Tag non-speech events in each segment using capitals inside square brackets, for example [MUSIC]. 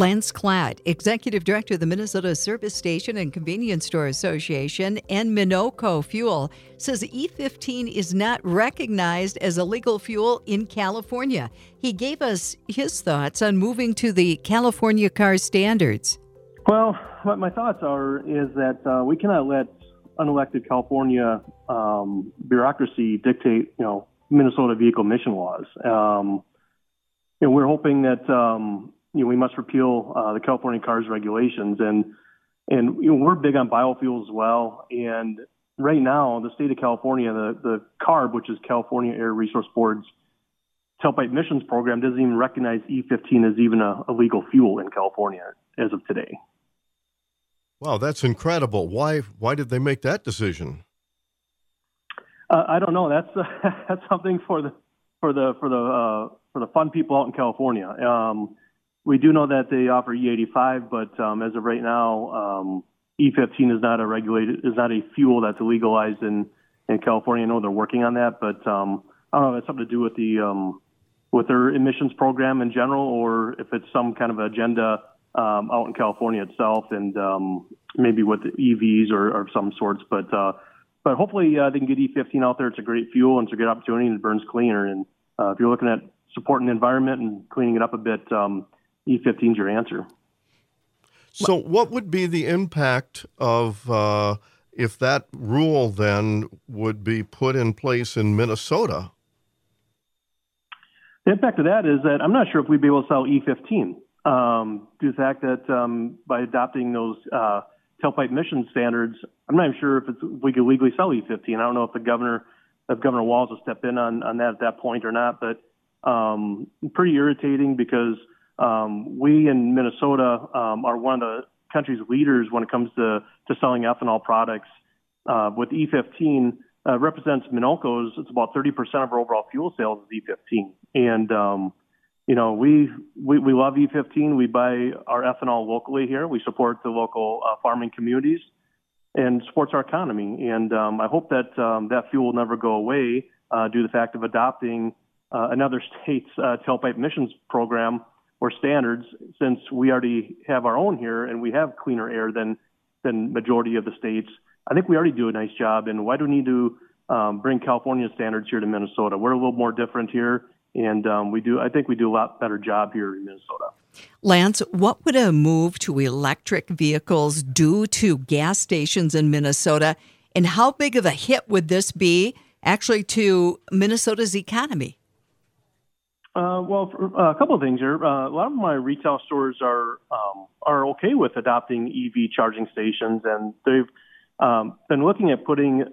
Lance Klatt, Executive Director of the Minnesota Service Station and Convenience Store Association, and Minnoco Fuel, says E15 is not recognized as a legal fuel in California. He gave us his thoughts on moving to the California car standards. Well, what my thoughts are is that uh, we cannot let unelected California um, bureaucracy dictate, you know, Minnesota vehicle emission laws. Um, know, we're hoping that um, you know we must repeal uh, the California cars regulations, and and you know, we're big on biofuels as well. And right now, the state of California, the the CARB, which is California Air Resource Board's tailpipe emissions program, doesn't even recognize E15 as even a, a legal fuel in California as of today. Wow, that's incredible. Why why did they make that decision? Uh, I don't know. That's uh, [LAUGHS] that's something for the for the for the uh, for the fun people out in California. Um, we do know that they offer E85, but um, as of right now, um, E15 is not a regulated is not a fuel that's legalized in in California. I know they're working on that, but um, I don't know if it's something to do with the um, with their emissions program in general, or if it's some kind of agenda um, out in California itself, and um, maybe with EVs or, or some sorts. But uh, but hopefully uh, they can get E15 out there. It's a great fuel and it's a great opportunity and it burns cleaner. And uh, if you're looking at supporting the environment and cleaning it up a bit, um, E15 is your answer. So, what would be the impact of uh, if that rule then would be put in place in Minnesota? The impact of that is that I'm not sure if we'd be able to sell E15 um, due to the fact that um, by adopting those uh, tailpipe emission standards, I'm not even sure if, it's, if we could legally sell E15. I don't know if the governor, if Governor Walz will step in on, on that at that point or not, but um, pretty irritating because um, we in Minnesota um, are one of the country's leaders when it comes to, to selling ethanol products. Uh, with E15 uh, represents Minnoco's, it's about 30% of our overall fuel sales is E15. And um, you know, we, we, we love E15. We buy our ethanol locally here. We support the local uh, farming communities and supports our economy. And um, I hope that um, that fuel will never go away uh, due to the fact of adopting uh, another [LAUGHS] state's uh, tailpipe emissions program or standards, since we already have our own here and we have cleaner air than than majority of the states. I think we already do a nice job. And why do we need to um, bring California standards here to Minnesota? We're a little more different here and um, we do. I think we do a lot better job here in Minnesota. Lance, what would a move to electric vehicles do to gas stations in Minnesota, and how big of a hit would this be actually to Minnesota's economy? Uh, well, uh, a couple of things here. Uh, a lot of my retail stores are um, are okay with adopting EV charging stations, and they've um, been looking at putting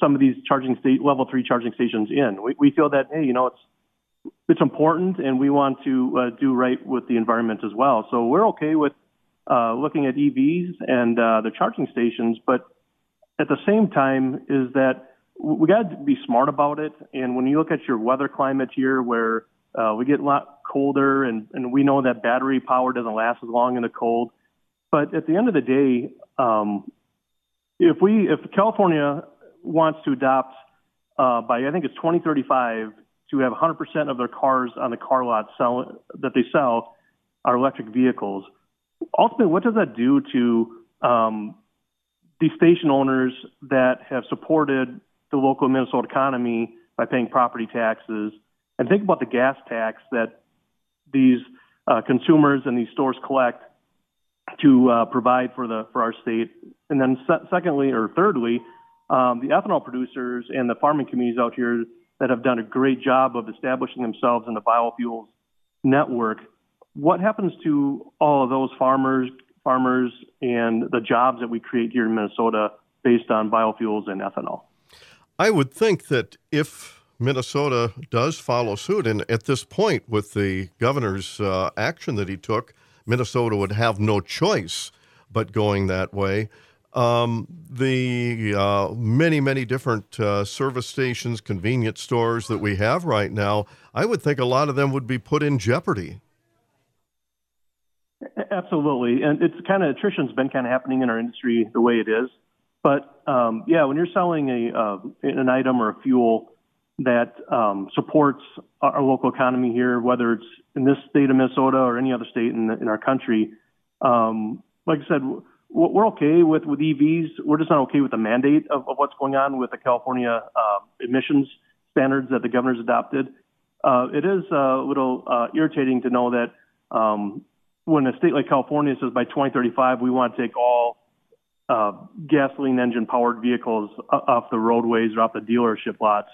some of these charging state level three charging stations in. We, we feel that hey, you know, it's it's important, and we want to uh, do right with the environment as well. So we're okay with uh, looking at EVs and uh, the charging stations, but at the same time, is that we got to be smart about it. And when you look at your weather climate here, where uh, we get a lot colder, and, and we know that battery power doesn't last as long in the cold. But at the end of the day, um, if we if California wants to adopt uh, by I think it's 2035 to have 100% of their cars on the car lot sell, that they sell are electric vehicles. Ultimately, what does that do to um, the station owners that have supported the local Minnesota economy by paying property taxes? And think about the gas tax that these uh, consumers and these stores collect to uh, provide for the for our state. And then, se- secondly or thirdly, um, the ethanol producers and the farming communities out here that have done a great job of establishing themselves in the biofuels network. What happens to all of those farmers, farmers, and the jobs that we create here in Minnesota based on biofuels and ethanol? I would think that if Minnesota does follow suit, and at this point, with the governor's uh, action that he took, Minnesota would have no choice but going that way. Um, the uh, many, many different uh, service stations, convenience stores that we have right now, I would think a lot of them would be put in jeopardy. Absolutely, and it's kind of attrition's been kind of happening in our industry the way it is. But um, yeah, when you're selling a uh, an item or a fuel that um, supports our, local economy here, whether it's in this state of Minnesota or any other state in, the, in our country. Um, like I said, we're okay with, with EVs. We're just not okay with the mandate of, of what's going on with the California uh, emissions standards that the governor's adopted. Uh, it is a little uh, irritating to know that um, when a state like California says by 2035 we want to take all uh, gasoline engine powered vehicles off the roadways or off the dealership lots,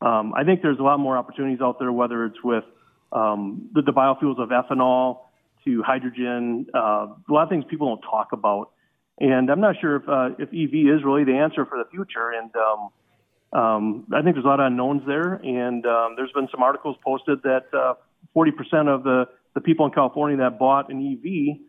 um, I think there's a lot more opportunities out there, whether it's with um, the, the biofuels of ethanol to hydrogen, uh, a lot of things people don't talk about. And I'm not sure if uh, if EV is really the answer for the future. And um, um, I think there's a lot of unknowns there. And um, there's been some articles posted that uh, 40% of the the people in California that bought an EV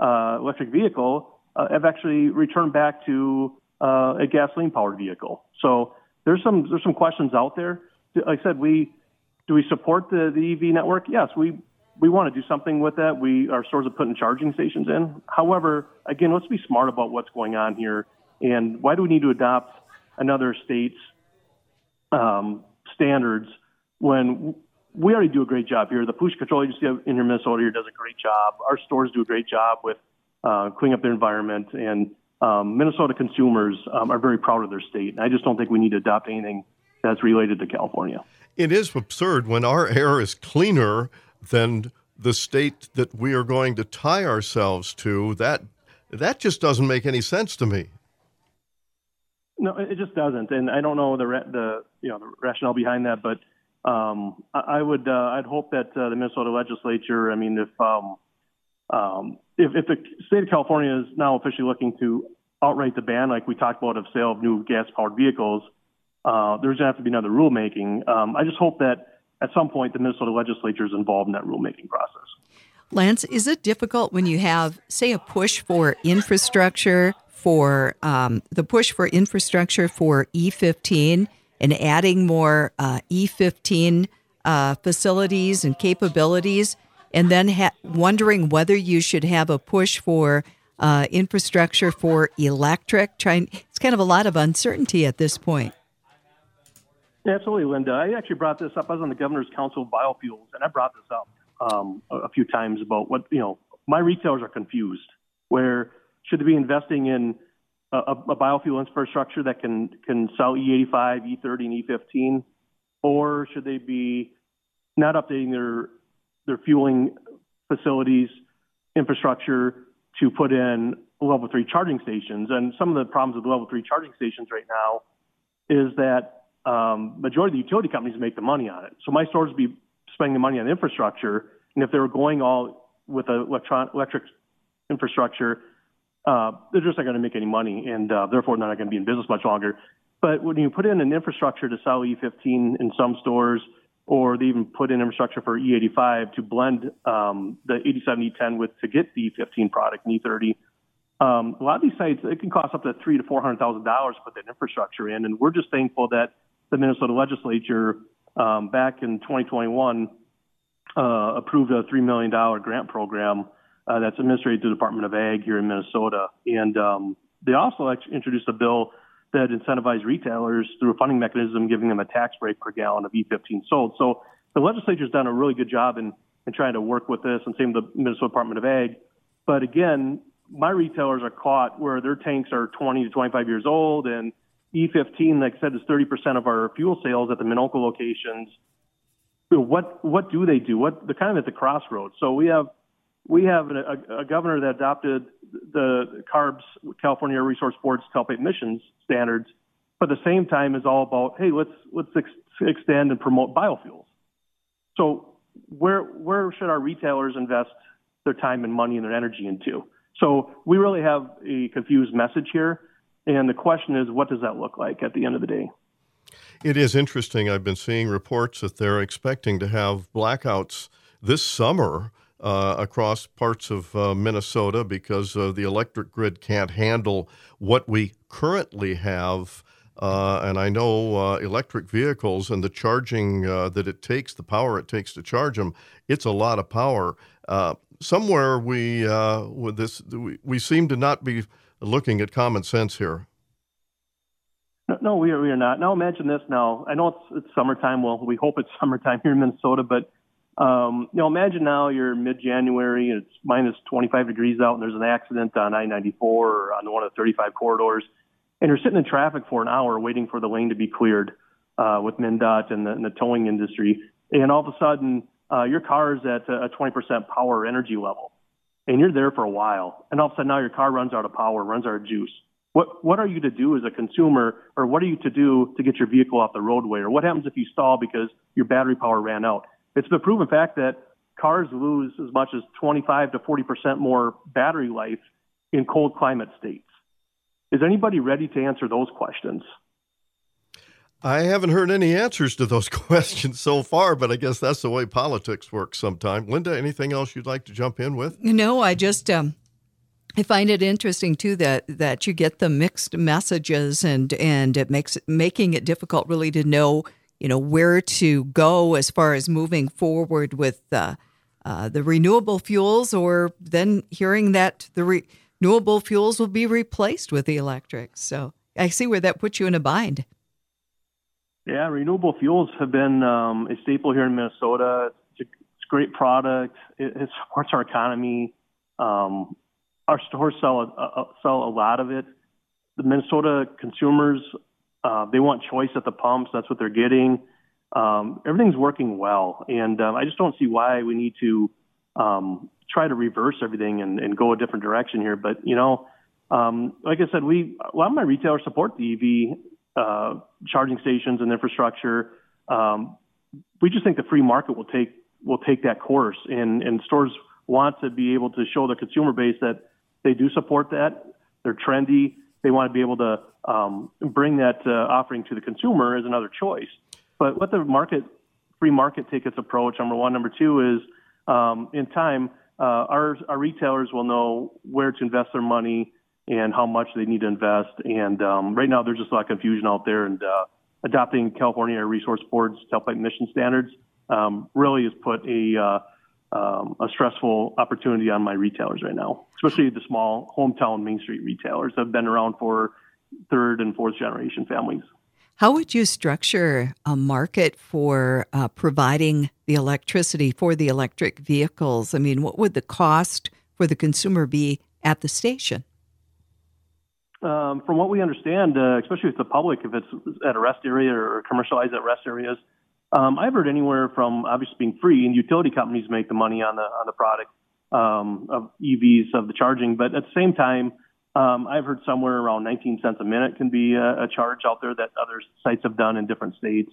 uh, electric vehicle uh, have actually returned back to uh, a gasoline powered vehicle. So there's some there's some questions out there. Like I said, we do we support the, the EV network? Yes, we we want to do something with that. We our stores are putting charging stations in. However, again, let's be smart about what's going on here. And why do we need to adopt another state's um, standards when we already do a great job here? The pollution control agency in Minnesota here does a great job. Our stores do a great job with uh, cleaning up their environment, and um, Minnesota consumers um, are very proud of their state. And I just don't think we need to adopt anything that's related to California. It is absurd when our air is cleaner than the state that we are going to tie ourselves to. That that just doesn't make any sense to me. No, it just doesn't, and I don't know the the you know the rationale behind that, but um, I, I, would uh, I'd hope that uh, the Minnesota legislature. I mean, if um, um, if, if the state of California is now officially looking to outright the ban, like we talked about, of sale of new gas-powered vehicles, uh, there's going to have to be another rulemaking. Um, I just hope that at some point the Minnesota legislature is involved in that rulemaking process. Lance, is it difficult when you have, say, a push for infrastructure for um, the push for infrastructure for E15 and adding more uh, E15 uh, facilities and capabilities? And then ha- wondering whether you should have a push for uh, infrastructure for electric. Trying, it's kind of a lot of uncertainty at this point. Absolutely, Linda. I actually brought this up. I was on the Governor's Council of Biofuels, and I brought this up um, a, few times about what you know. My retailers are confused. Where should they be investing in a, a biofuel infrastructure that can can sell E85, E30, and E15, or should they be not updating their their fueling facilities, infrastructure to put in level three charging stations. And some of the problems with level three charging stations right now is that um, majority of the utility companies make the money on it. So my stores would be spending the money on infrastructure, and if they were going all with electron electric infrastructure, uh, they're just not going to make any money, and uh, therefore they're not going to be in business much longer. But when you put in an infrastructure to sell E15 in some stores, or they even put in infrastructure for E85 to blend um, the 87 E10 with to get the E15 product and E30. Um, a lot of these sites it can cost up to three to four hundred thousand dollars to put that infrastructure in, and we're just thankful that the Minnesota legislature um, back in 2021 uh, approved a three million dollar grant program uh, that's administered through the Department of Ag here in Minnesota, and um, they also introduced a bill that incentivize retailers through a funding mechanism, giving them a tax break per gallon of E15 sold. So the legislature's done a really good job in, in trying to work with this, and same with the Minnesota Department of Ag. But again, my retailers are caught where their tanks are 20 to 25 years old, and E15, like I said, is 30% of our fuel sales at the Minnoco locations. What what do they do? What they're kind of at the crossroads. So we have we have a, a, governor that adopted the CARB's California Resource Board's tailpipe emissions standards, but at the same time is all about hey let's let's ex- extend and promote biofuels. So where where should our retailers invest their time and money and their energy into? So we really have a confused message here, and the question is what does that look like at the end of the day? It is interesting. I've been seeing reports that they're expecting to have blackouts this summer uh, across parts of uh, Minnesota because uh, the electric grid can't handle what we currently have. Uh, and I know uh, electric vehicles and the charging that it takes, the power it takes to charge them, it's a lot of power. somewhere we with this, we, we seem to not be looking at common sense here. No, no, we are we are not. Now imagine this. Now I know it's it's summertime. Well, we hope it's [LAUGHS] summertime here in Minnesota, but um, you know, imagine now you're mid-January and it's minus 25 degrees out, and there's an accident on I-94 or on one of the 35 corridors, and you're sitting in traffic for an hour waiting for the lane to be cleared uh, with MnDOT and the, and the towing industry, and all of a sudden uh, your car is at a 20% power energy level, and you're there for a while, and all of a sudden now your car runs out of power, runs out of juice. What what are you to do as a consumer, or what are you to do to get your vehicle off the roadway, or what happens if you stall because your battery power ran out? It's the proven fact that cars lose as much as 25 to 40 percent more battery life in cold climate states. Is anybody ready to answer those questions? I haven't heard any answers to those [LAUGHS] questions so far, but I guess that's the way politics works sometimes. Linda, anything else you'd like to jump in with? No, I just um, I find it interesting too that that you get the mixed messages and and it makes making it difficult really to know you know where to go as far as moving forward with uh, uh, the renewable fuels, or then hearing that the re- renewable fuels will be replaced with the electric. So I see where that puts you in a bind. Yeah, renewable fuels have been um, a staple here in Minnesota. It's a, it's a great product. It, it, supports our economy. Um, our stores sell a, a, sell a lot of it. The Minnesota consumers uh, they want choice at the pumps. That's what they're getting. Um, everything's working well, and um, I just don't see why we need to um, try to reverse everything and, and go a different direction here. But you know, um, like I said, we a lot of my retailers support the EV uh, charging stations and infrastructure. Um, we just think the free market will take will take that course, and, and stores want to be able to show their consumer base that they do support that. They're trendy. They want to be able to um, bring that uh, offering to the consumer as another choice. But let the market, free market, take its approach. Number one. Number two is um, in time, uh, our our retailers will know where to invest their money and how much they need to invest. And um, right now, there's just a lot of confusion out there. And uh, adopting California Resource Board's tailpipe emission standards um, really has put a uh, um, a stressful opportunity on my retailers right now, especially the small hometown Main Street retailers that have been around for third and fourth generation families. How would you structure a market for uh, providing the electricity for the electric vehicles? I mean, what would the cost for the consumer be at the station? Um, from what we understand, uh, especially with the public, if it's at a rest area or commercialized at rest areas, um, I've heard anywhere from obviously being free, and utility companies make the money on the on the product um, of EVs of the charging, but at the same time, um, I've heard somewhere around 19 cents a minute can be a, a charge out there that other sites have done in different states.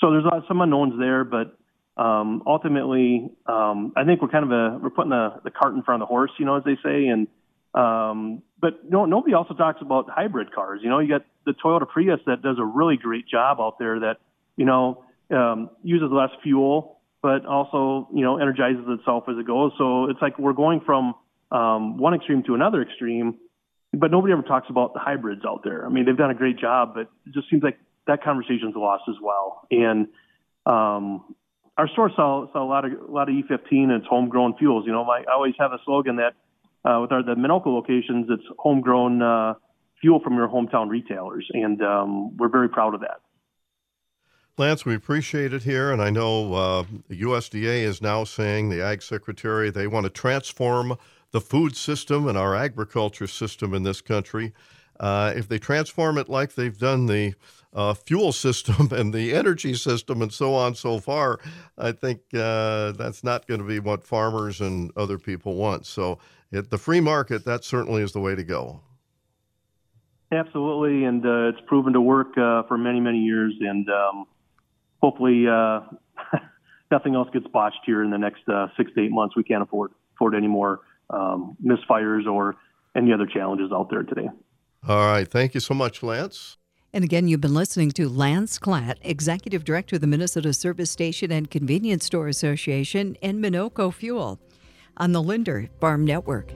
So there's uh, some unknowns there, but um, ultimately, um, I think we're kind of a we're putting the, the cart in front of the horse, you know, as they say. And um, but no, nobody also talks about hybrid cars. You know, you got the Toyota Prius that does a really great job out there that you know um, uses less fuel, but also you know energizes itself as it goes. So it's like we're going from um, one extreme to another extreme but nobody ever talks about the hybrids out there. I mean, they've done a great job, but it just seems like that conversation's lost as well. And um, our store sell, sell a lot of a lot of E15 and it's homegrown fuels. You know, my, I always have a slogan that uh, with our the Minnoco locations, it's homegrown uh, fuel from your hometown retailers, and um, we're very proud of that. Lance, we appreciate it here, and I know uh, the USDA is now saying the Ag Secretary they want to transform the food system and our agriculture system in this country. Uh, if they transform it like they've done the uh, fuel system [LAUGHS] and the energy system and so on so far, I think uh, that's not going to be what farmers and other people want. So, it, the free market, that certainly is the way to go. Absolutely, and uh, it's proven to work uh, for many, many years, and um, hopefully uh, [LAUGHS] nothing else gets botched here in the next six to eight months. We can't afford afford any more um, misfires or any other challenges out there today. All right. Thank you so much, Lance. And again, you've been listening to Lance Klatt, Executive Director of the Minnesota Service Station and Convenience Store Association and Minnoco Fuel on the Linder Farm Network.